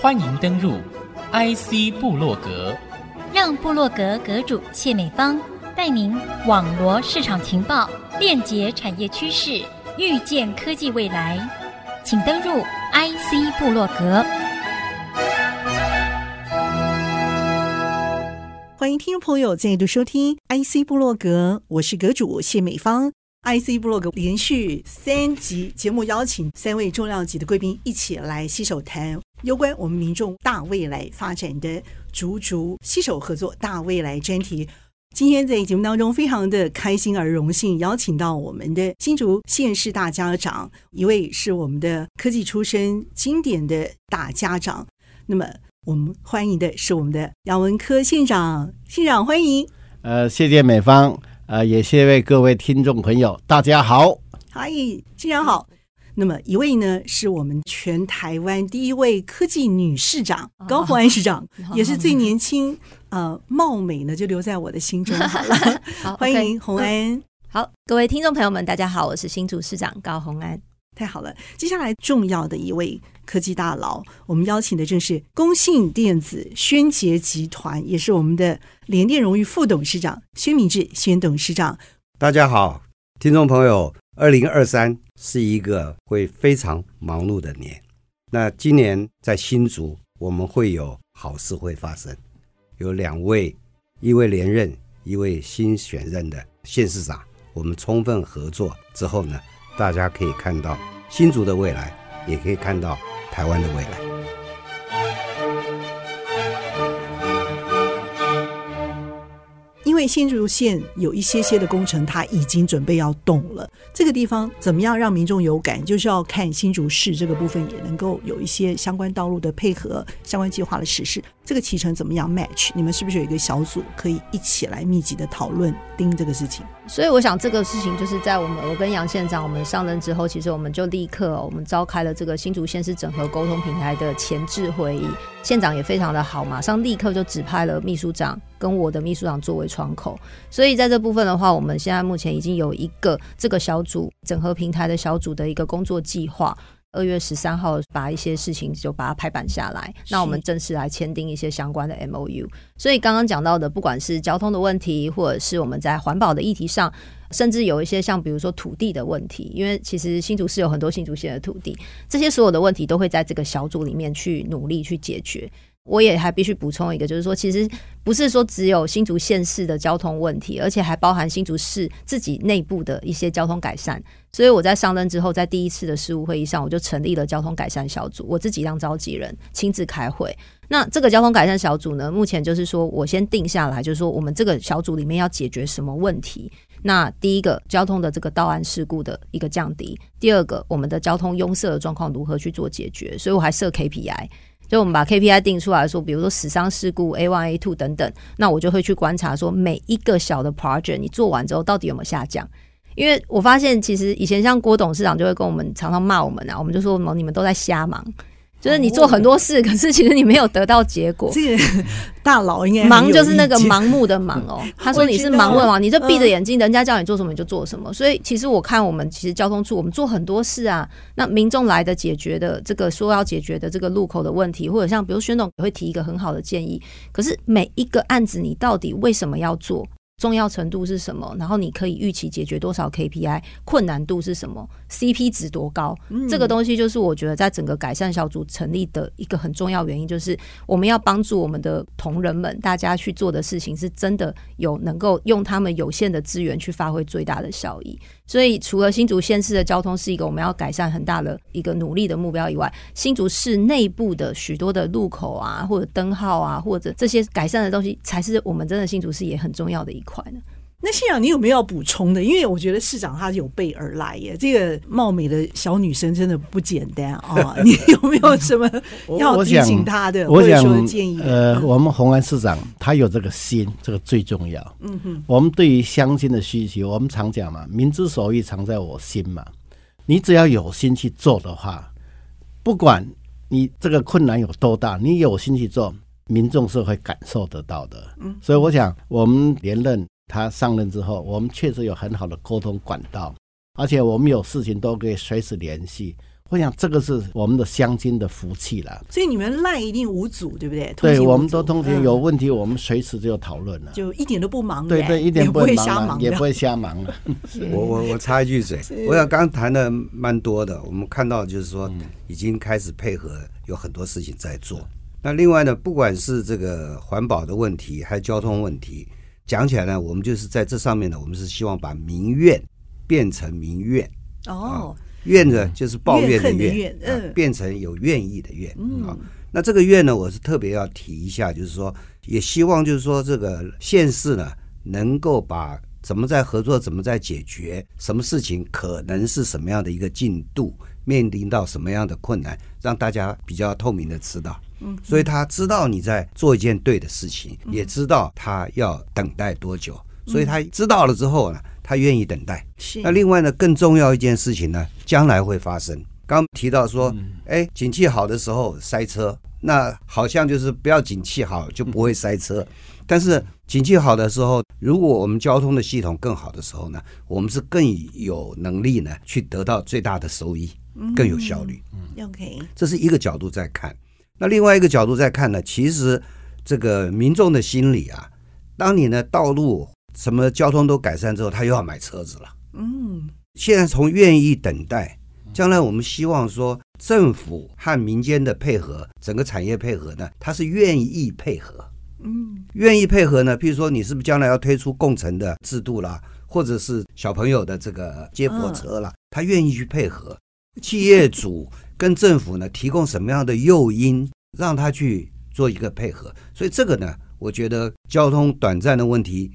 欢迎登入 IC 部落格，让部落格阁主谢美芳带您网罗市场情报，链接产业趋势，预见科技未来。请登入 IC 部落格。欢迎听众朋友再度收听 IC 部落格，我是阁主谢美芳。IC blog 连续三集节目，邀请三位重量级的贵宾一起来携手谈有关我们民众大未来发展的竹竹携手合作大未来专题。今天在节目当中，非常的开心而荣幸，邀请到我们的新竹县市大家长，一位是我们的科技出身、经典的大家长。那么。我们欢迎的是我们的杨文科县长，县长欢迎。呃，谢谢美方，呃，也谢谢各位听众朋友，大家好。嗨，新年好。那么一位呢，是我们全台湾第一位科技女市长高虹安市长，也是最年轻，呃，貌美呢就留在我的心中好了。好，欢迎红安。好，各位听众朋友们，大家好，我是新竹市长高虹安。太好了，接下来重要的一位。科技大佬，我们邀请的正是工信电子宣捷集团，也是我们的联电荣誉副董事长宣明志宣董事长。大家好，听众朋友，二零二三是一个会非常忙碌的年。那今年在新竹，我们会有好事会发生，有两位，一位连任，一位新选任的县市长，我们充分合作之后呢，大家可以看到新竹的未来，也可以看到。台湾的未来，因为新竹县有一些些的工程，它已经准备要动了。这个地方怎么样让民众有感，就是要看新竹市这个部分也能够有一些相关道路的配合、相关计划的实施。这个期程怎么样 match？你们是不是有一个小组可以一起来密集的讨论盯这个事情？所以我想这个事情就是在我们我跟杨县长我们上任之后，其实我们就立刻、我们召开了这个新竹县市整合沟通平台的前置会议，县长也非常的好，马上立刻就指派了秘书长跟我的秘书长作为窗口。所以在这部分的话，我们现在目前已经有一个这个小组整合平台的小组的一个工作计划。二月十三号把一些事情就把它拍板下来，那我们正式来签订一些相关的 MOU。所以刚刚讲到的，不管是交通的问题，或者是我们在环保的议题上，甚至有一些像比如说土地的问题，因为其实新竹市有很多新竹县的土地，这些所有的问题都会在这个小组里面去努力去解决。我也还必须补充一个，就是说，其实不是说只有新竹县市的交通问题，而且还包含新竹市自己内部的一些交通改善。所以我在上任之后，在第一次的事务会议上，我就成立了交通改善小组，我自己当召集人，亲自开会。那这个交通改善小组呢，目前就是说我先定下来，就是说我们这个小组里面要解决什么问题。那第一个，交通的这个道案事故的一个降低；第二个，我们的交通拥塞的状况如何去做解决。所以我还设 KPI。就我们把 KPI 定出来说，比如说死伤事故 A one A two 等等，那我就会去观察说每一个小的 project 你做完之后到底有没有下降？因为我发现其实以前像郭董事长就会跟我们常常骂我们啊，我们就说你们都在瞎忙。就是你做很多事，可是其实你没有得到结果。这大佬应该忙就是那个盲目的忙哦。他说你是盲问嘛，你就闭着眼睛，人家叫你做什么你就做什么。所以其实我看我们其实交通处，我们做很多事啊。那民众来的解决的这个说要解决的这个路口的问题，或者像比如宣总也会提一个很好的建议。可是每一个案子你到底为什么要做？重要程度是什么？然后你可以预期解决多少 KPI？困难度是什么？CP 值多高？嗯，这个东西就是我觉得在整个改善小组成立的一个很重要原因，就是我们要帮助我们的同仁们，大家去做的事情是真的有能够用他们有限的资源去发挥最大的效益。所以，除了新竹县市的交通是一个我们要改善很大的一个努力的目标以外，新竹市内部的许多的路口啊，或者灯号啊，或者这些改善的东西，才是我们真的新竹市也很重要的一块呢。那县长，你有没有要补充的？因为我觉得市长他有备而来耶，这个貌美的小女生真的不简单啊！你有没有什么要提醒他的，或者说建议？呃，我们红安市长他有这个心，这个最重要。嗯哼，我们对于乡亲的需求，我们常讲嘛，“民之所欲，常在我心”嘛。你只要有心去做的话，不管你这个困难有多大，你有心去做，民众是会感受得到的。嗯，所以我想，我们连任。他上任之后，我们确实有很好的沟通管道，而且我们有事情都可以随时联系。我想这个是我们的乡亲的福气了。所以你们赖一定无阻，对不对？对，我们都通勤有问题，我们随时就讨论了，就一点都不忙。对对，一点不会瞎忙，也不会瞎忙 了。我我我插一句嘴，我想刚谈的蛮多的，我们看到就是说已经开始配合，有很多事情在做。那另外呢，不管是这个环保的问题，还是交通问题，讲起来呢，我们就是在这上面呢，我们是希望把民怨变成民怨哦。怨呢，就是抱怨的怨，怨嗯、啊，变成有愿意的愿、嗯、啊。那这个愿呢，我是特别要提一下，就是说，也希望就是说，这个县市呢，能够把怎么在合作，怎么在解决，什么事情可能是什么样的一个进度，面临到什么样的困难，让大家比较透明的知道。嗯，所以他知道你在做一件对的事情，也知道他要等待多久，所以他知道了之后呢。他愿意等待。是。那另外呢，更重要一件事情呢，将来会发生。刚提到说，哎，景气好的时候塞车，那好像就是不要景气好就不会塞车。但是景气好的时候，如果我们交通的系统更好的时候呢，我们是更有能力呢去得到最大的收益，更有效率。嗯，OK，这是一个角度在看。那另外一个角度再看呢，其实这个民众的心理啊，当你呢道路。什么交通都改善之后，他又要买车子了。嗯，现在从愿意等待，将来我们希望说政府和民间的配合，整个产业配合呢，他是愿意配合。嗯，愿意配合呢，譬如说你是不是将来要推出共乘的制度啦，或者是小朋友的这个接驳车啦，他愿意去配合。企业主跟政府呢，提供什么样的诱因，让他去做一个配合。所以这个呢，我觉得交通短暂的问题。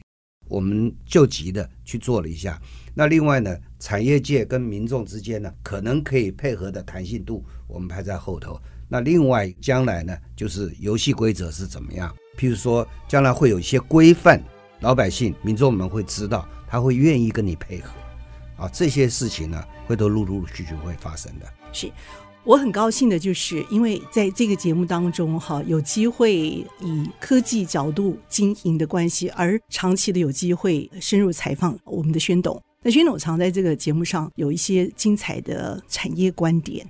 我们就急的去做了一下，那另外呢，产业界跟民众之间呢，可能可以配合的弹性度，我们排在后头。那另外将来呢，就是游戏规则是怎么样？譬如说，将来会有一些规范，老百姓、民众们会知道，他会愿意跟你配合，啊，这些事情呢，会都陆陆续续会发生的。是。我很高兴的就是，因为在这个节目当中，哈，有机会以科技角度经营的关系，而长期的有机会深入采访我们的宣董。那宣董常在这个节目上有一些精彩的产业观点。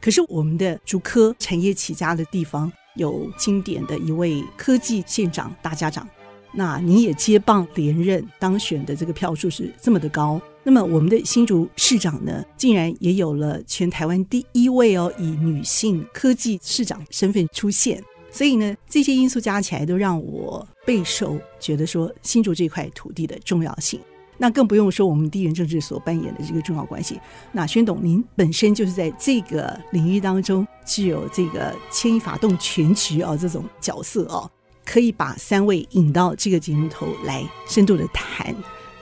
可是我们的竹科产业起家的地方，有经典的一位科技县长大家长，那你也接棒连任当选的这个票数是这么的高。那么我们的新竹市长呢，竟然也有了全台湾第一位哦，以女性科技市长身份出现。所以呢，这些因素加起来都让我备受觉得说新竹这块土地的重要性。那更不用说我们地缘政治所扮演的这个重要关系。那宣董，您本身就是在这个领域当中具有这个牵一发动全局啊这种角色哦，可以把三位引到这个节目头来深度的谈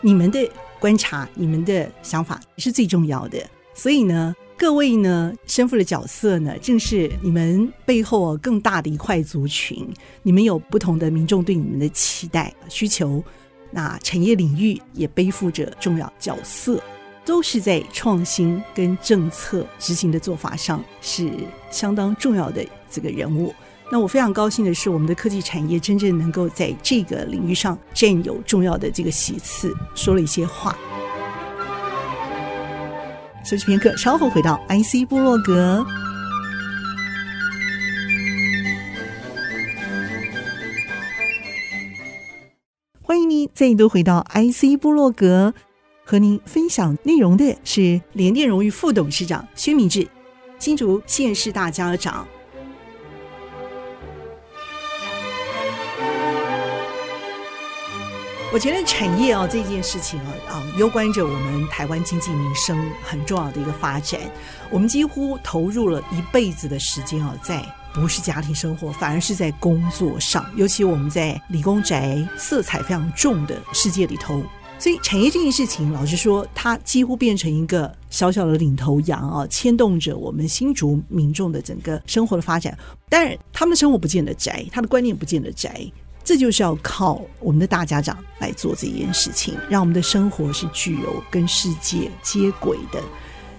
你们的。观察你们的想法是最重要的，所以呢，各位呢，身负的角色呢，正是你们背后更大的一块族群。你们有不同的民众对你们的期待需求，那产业领域也背负着重要角色，都是在创新跟政策执行的做法上是相当重要的这个人物。那我非常高兴的是，我们的科技产业真正能够在这个领域上占有重要的这个席次，说了一些话。休息片刻，稍后回到 IC 部落格。欢迎您再度回到 IC 部落格，和您分享内容的是联电荣誉副董事长薛明志，新竹县市大家长。我觉得产业啊这件事情啊啊，攸关着我们台湾经济民生很重要的一个发展。我们几乎投入了一辈子的时间啊，在不是家庭生活，反而是在工作上。尤其我们在理工宅色彩非常重的世界里头，所以产业这件事情，老实说，它几乎变成一个小小的领头羊啊，牵动着我们新竹民众的整个生活的发展。当然，他们的生活不见得宅，他的观念不见得宅。这就是要靠我们的大家长来做这件事情，让我们的生活是具有跟世界接轨的。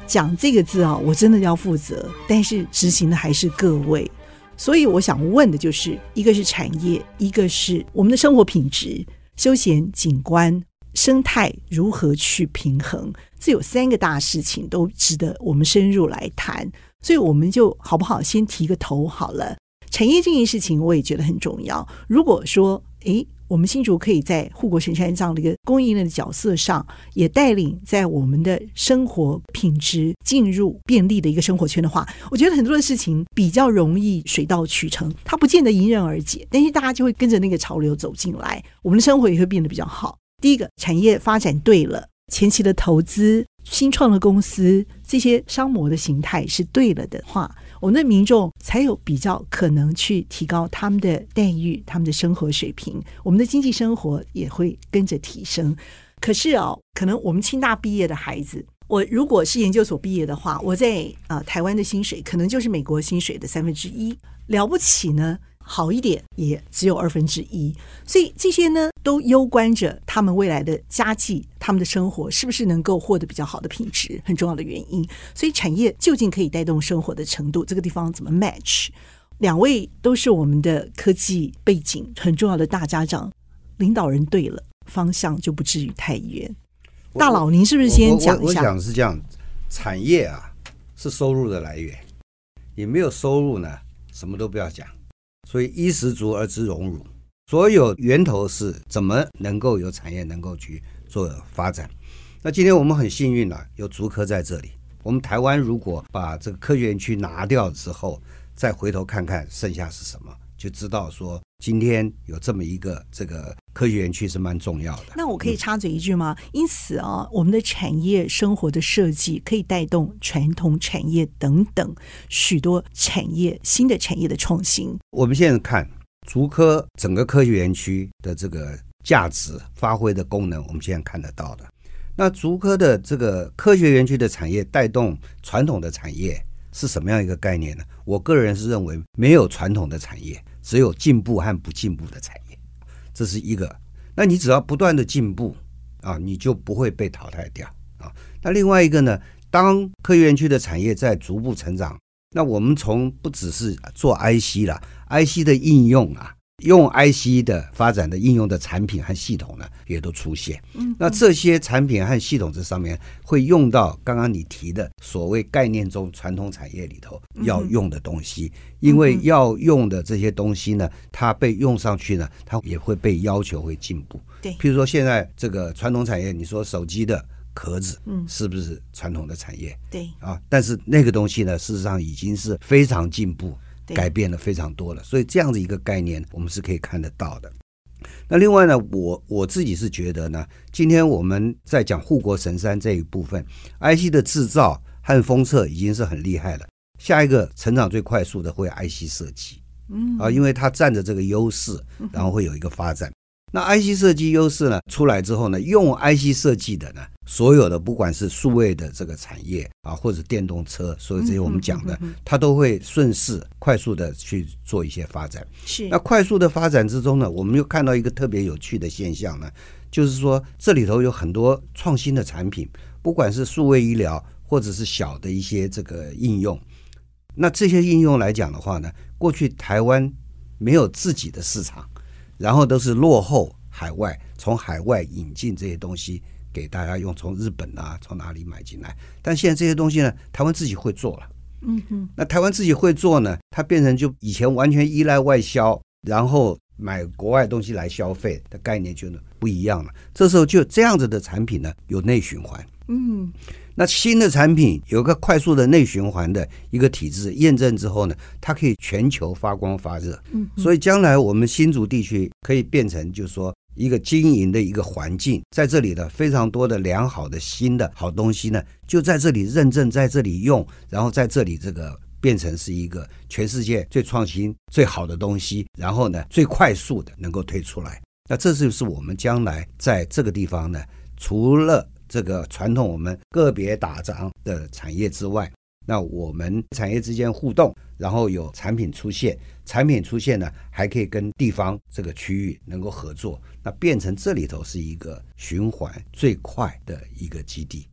讲这个字啊，我真的要负责，但是执行的还是各位。所以我想问的就是，一个是产业，一个是我们的生活品质、休闲景观、生态如何去平衡？这有三个大事情都值得我们深入来谈。所以我们就好不好先提个头好了。产业这件事情，我也觉得很重要。如果说，诶，我们新竹可以在护国神山这样的一个供应链的角色上，也带领在我们的生活品质进入便利的一个生活圈的话，我觉得很多的事情比较容易水到渠成。它不见得迎刃而解，但是大家就会跟着那个潮流走进来，我们的生活也会变得比较好。第一个，产业发展对了，前期的投资、新创的公司这些商模的形态是对了的话。我们的民众才有比较可能去提高他们的待遇、他们的生活水平，我们的经济生活也会跟着提升。可是哦，可能我们清大毕业的孩子，我如果是研究所毕业的话，我在啊台湾的薪水可能就是美国薪水的三分之一，了不起呢。好一点也只有二分之一，所以这些呢都攸关着他们未来的家计，他们的生活是不是能够获得比较好的品质，很重要的原因。所以产业究竟可以带动生活的程度，这个地方怎么 match？两位都是我们的科技背景很重要的大家长，领导人对了，方向就不至于太远。大佬，您是不是先讲一下？我，想是这样，产业啊是收入的来源，你没有收入呢，什么都不要讲。所以衣食足而知荣辱，所有源头是怎么能够有产业能够去做发展？那今天我们很幸运了，有竹科在这里。我们台湾如果把这个科学园区拿掉之后，再回头看看剩下是什么，就知道说今天有这么一个这个。科学园区是蛮重要的。那我可以插嘴一句吗？嗯、因此啊，我们的产业生活的设计可以带动传统产业等等许多产业新的产业的创新。我们现在看竹科整个科学园区的这个价值发挥的功能，我们现在看得到的。那竹科的这个科学园区的产业带动传统的产业是什么样一个概念呢？我个人是认为没有传统的产业，只有进步和不进步的产业。这是一个，那你只要不断的进步啊，你就不会被淘汰掉啊。那另外一个呢，当科学园区的产业在逐步成长，那我们从不只是做 IC 了，IC 的应用啊。用 IC 的发展的应用的产品和系统呢，也都出现。嗯，那这些产品和系统这上面会用到刚刚你提的所谓概念中传统产业里头要用的东西，因为要用的这些东西呢，它被用上去呢，它也会被要求会进步。对，譬如说现在这个传统产业，你说手机的壳子，嗯，是不是传统的产业？对啊，但是那个东西呢，事实上已经是非常进步。改变了非常多了，所以这样的一个概念，我们是可以看得到的。那另外呢，我我自己是觉得呢，今天我们在讲护国神山这一部分，IC 的制造和封测已经是很厉害了。下一个成长最快速的会 IC 设计，嗯啊，因为它占着这个优势，然后会有一个发展。那 IC 设计优势呢出来之后呢，用 IC 设计的呢，所有的不管是数位的这个产业啊，或者电动车，所有这些我们讲的，它都会顺势快速的去做一些发展。是。那快速的发展之中呢，我们又看到一个特别有趣的现象呢，就是说这里头有很多创新的产品，不管是数位医疗或者是小的一些这个应用。那这些应用来讲的话呢，过去台湾没有自己的市场。然后都是落后海外，从海外引进这些东西给大家用，从日本啊，从哪里买进来？但现在这些东西呢，台湾自己会做了。嗯哼，那台湾自己会做呢，它变成就以前完全依赖外销，然后买国外东西来消费的概念就不一样了。这时候就这样子的产品呢，有内循环。嗯。那新的产品有个快速的内循环的一个体制验证之后呢，它可以全球发光发热。嗯，所以将来我们新竹地区可以变成就是说一个经营的一个环境，在这里的非常多的良好的新的好东西呢，就在这里认证，在这里用，然后在这里这个变成是一个全世界最创新最好的东西，然后呢最快速的能够推出来。那这就是我们将来在这个地方呢，除了这个传统我们个别打仗的产业之外，那我们产业之间互动，然后有产品出现，产品出现呢，还可以跟地方这个区域能够合作，那变成这里头是一个循环最快的一个基地。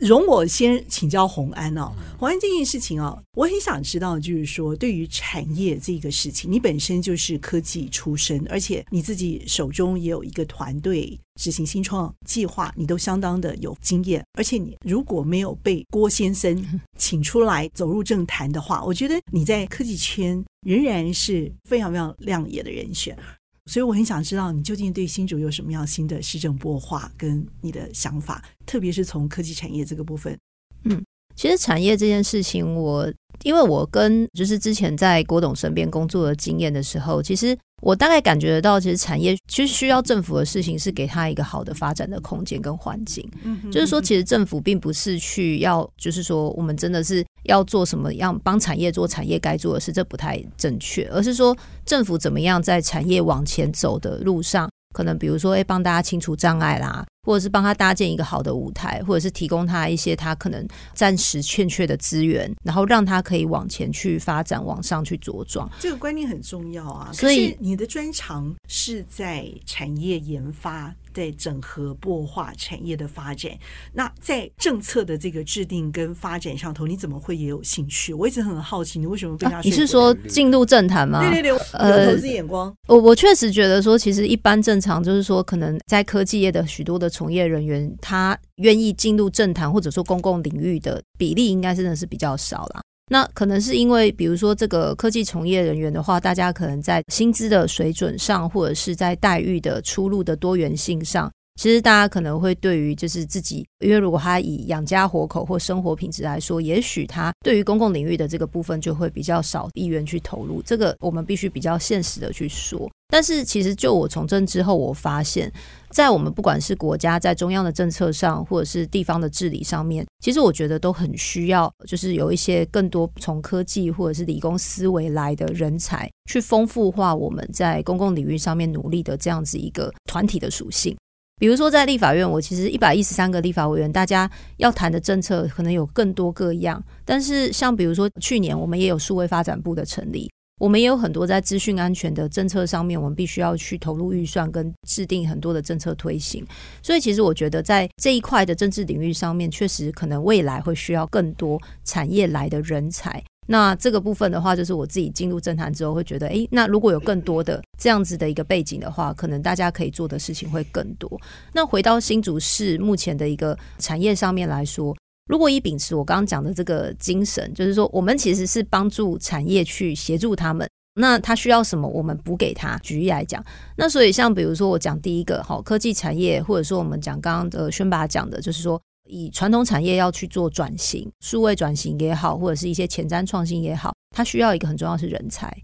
容我先请教红安哦，红安这件事情哦，我很想知道，就是说对于产业这个事情，你本身就是科技出身，而且你自己手中也有一个团队执行新创计划，你都相当的有经验。而且你如果没有被郭先生 请出来走入政坛的话，我觉得你在科技圈仍然是非常非常亮眼的人选。所以我很想知道，你究竟对新竹有什么样新的施政规划跟你的想法，特别是从科技产业这个部分。嗯，其实产业这件事情，我因为我跟就是之前在郭董身边工作的经验的时候，其实。我大概感觉得到，其实产业其实需要政府的事情是给他一个好的发展的空间跟环境。嗯，就是说，其实政府并不是去要，就是说，我们真的是要做什么样帮产业做产业该做的事，这不太正确。而是说，政府怎么样在产业往前走的路上，可能比如说，诶，帮大家清除障碍啦。或者是帮他搭建一个好的舞台，或者是提供他一些他可能暂时欠缺的资源，然后让他可以往前去发展，往上去茁壮。这个观念很重要啊！所以你的专长是在产业研发。在整合擘化产业的发展，那在政策的这个制定跟发展上头，你怎么会也有兴趣？我一直很好奇，你为什么被他、啊？你是说进入政坛吗？对对对，有投资眼光。呃、我我确实觉得说，其实一般正常就是说，可能在科技业的许多的从业人员，他愿意进入政坛或者说公共领域的比例，应该真的是比较少啦。那可能是因为，比如说这个科技从业人员的话，大家可能在薪资的水准上，或者是在待遇的出路的多元性上，其实大家可能会对于就是自己，因为如果他以养家活口或生活品质来说，也许他对于公共领域的这个部分就会比较少意愿去投入。这个我们必须比较现实的去说。但是其实就我从政之后，我发现，在我们不管是国家在中央的政策上，或者是地方的治理上面，其实我觉得都很需要，就是有一些更多从科技或者是理工思维来的人才，去丰富化我们在公共领域上面努力的这样子一个团体的属性。比如说在立法院，我其实一百一十三个立法委员，大家要谈的政策可能有更多各样，但是像比如说去年我们也有数位发展部的成立。我们也有很多在资讯安全的政策上面，我们必须要去投入预算跟制定很多的政策推行。所以，其实我觉得在这一块的政治领域上面，确实可能未来会需要更多产业来的人才。那这个部分的话，就是我自己进入政坛之后会觉得，诶，那如果有更多的这样子的一个背景的话，可能大家可以做的事情会更多。那回到新竹市目前的一个产业上面来说。如果以秉持我刚刚讲的这个精神，就是说，我们其实是帮助产业去协助他们，那他需要什么，我们补给他。举例来讲，那所以像比如说我讲第一个，好，科技产业，或者说我们讲刚刚的宣爸讲的，就是说以传统产业要去做转型，数位转型也好，或者是一些前瞻创新也好，它需要一个很重要的是人才，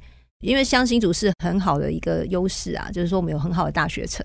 因为相新竹是很好的一个优势啊，就是说我们有很好的大学城。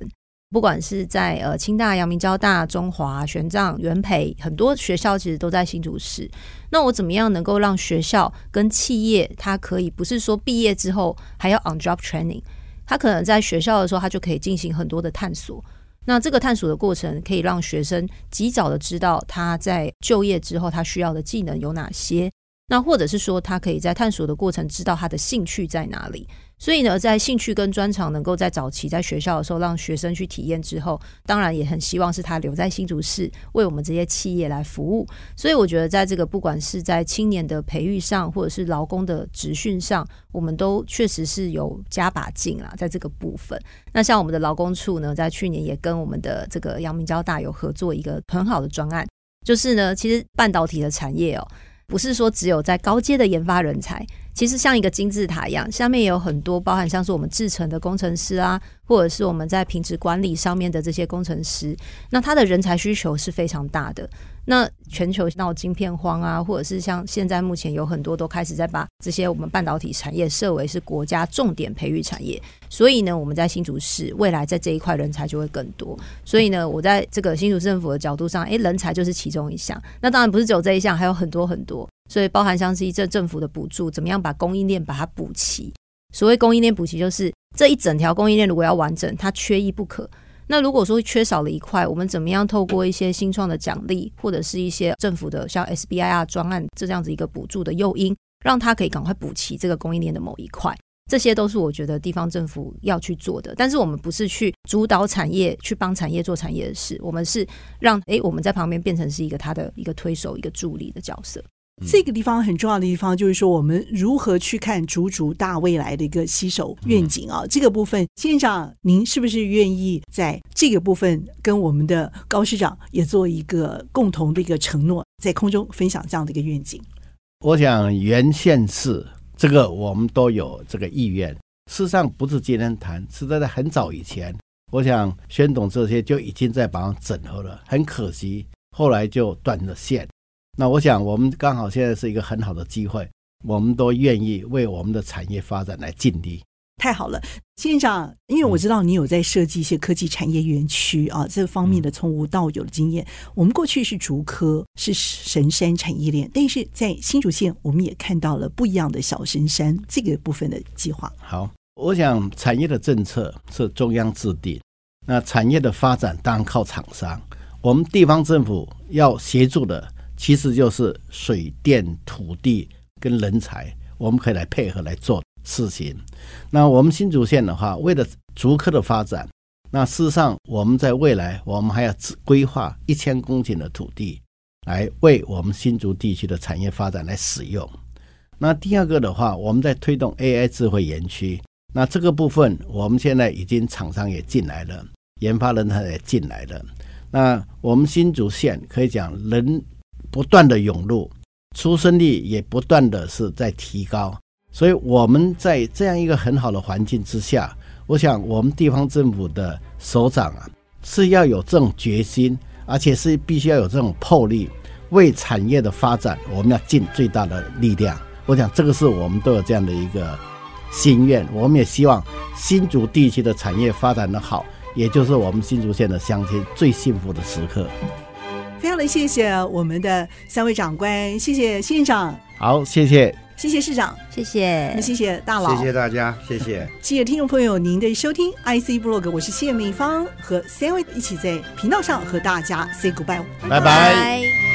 不管是在呃清大、阳明交大、中华、玄奘、元培，很多学校其实都在新竹市。那我怎么样能够让学校跟企业，它可以不是说毕业之后还要 on job training，它可能在学校的时候，它就可以进行很多的探索。那这个探索的过程，可以让学生及早的知道他在就业之后他需要的技能有哪些。那或者是说，他可以在探索的过程知道他的兴趣在哪里。所以呢，在兴趣跟专长能够在早期在学校的时候让学生去体验之后，当然也很希望是他留在新竹市为我们这些企业来服务。所以我觉得，在这个不管是在青年的培育上，或者是劳工的职训上，我们都确实是有加把劲啊，在这个部分。那像我们的劳工处呢，在去年也跟我们的这个阳明交大有合作一个很好的专案，就是呢，其实半导体的产业哦，不是说只有在高阶的研发人才。其实像一个金字塔一样，下面也有很多包含像是我们制程的工程师啊，或者是我们在品质管理上面的这些工程师，那他的人才需求是非常大的。那全球闹晶片荒啊，或者是像现在目前有很多都开始在把这些我们半导体产业设为是国家重点培育产业，所以呢，我们在新竹市未来在这一块人才就会更多。所以呢，我在这个新竹政府的角度上，诶，人才就是其中一项。那当然不是只有这一项，还有很多很多。所以包含像是一这政府的补助，怎么样把供应链把它补齐？所谓供应链补齐，就是这一整条供应链如果要完整，它缺一不可。那如果说缺少了一块，我们怎么样透过一些新创的奖励，或者是一些政府的像 SBIR 专案这样子一个补助的诱因，让它可以赶快补齐这个供应链的某一块？这些都是我觉得地方政府要去做的。但是我们不是去主导产业，去帮产业做产业的事，我们是让诶我们在旁边变成是一个他的一个推手、一个助理的角色。这个地方很重要的地方就是说，我们如何去看竹竹大未来的一个携手愿景啊？这个部分，县长您是不是愿意在这个部分跟我们的高市长也做一个共同的一个承诺，在空中分享这样的一个愿景？我想原县市这个我们都有这个意愿，事实上不是今天谈，是在很早以前，我想宣董这些就已经在把它整合了，很可惜后来就断了线。那我想，我们刚好现在是一个很好的机会，我们都愿意为我们的产业发展来尽力。太好了，县长，因为我知道你有在设计一些科技产业园区啊，这方面的从无到有的经验。我们过去是竹科，是神山产业链，但是在新竹县，我们也看到了不一样的小神山这个部分的计划。好，我想产业的政策是中央制定，那产业的发展当然靠厂商，我们地方政府要协助的。其实就是水电、土地跟人才，我们可以来配合来做事情。那我们新竹县的话，为了竹科的发展，那事实上我们在未来，我们还要规划一千公顷的土地，来为我们新竹地区的产业发展来使用。那第二个的话，我们在推动 AI 智慧园区，那这个部分我们现在已经厂商也进来了，研发人才也进来了。那我们新竹县可以讲人。不断的涌入，出生率也不断的是在提高，所以我们在这样一个很好的环境之下，我想我们地方政府的首长啊是要有这种决心，而且是必须要有这种魄力，为产业的发展，我们要尽最大的力量。我想这个是我们都有这样的一个心愿，我们也希望新竹地区的产业发展的好，也就是我们新竹县的乡亲最幸福的时刻。非常的谢谢我们的三位长官，谢谢县长，好，谢谢，谢谢市长，谢谢，谢谢大佬，谢谢大家，谢谢，谢谢听众朋友您的收听，IC 部落格，我是谢美芳，和三位一起在频道上和大家 say goodbye，拜拜。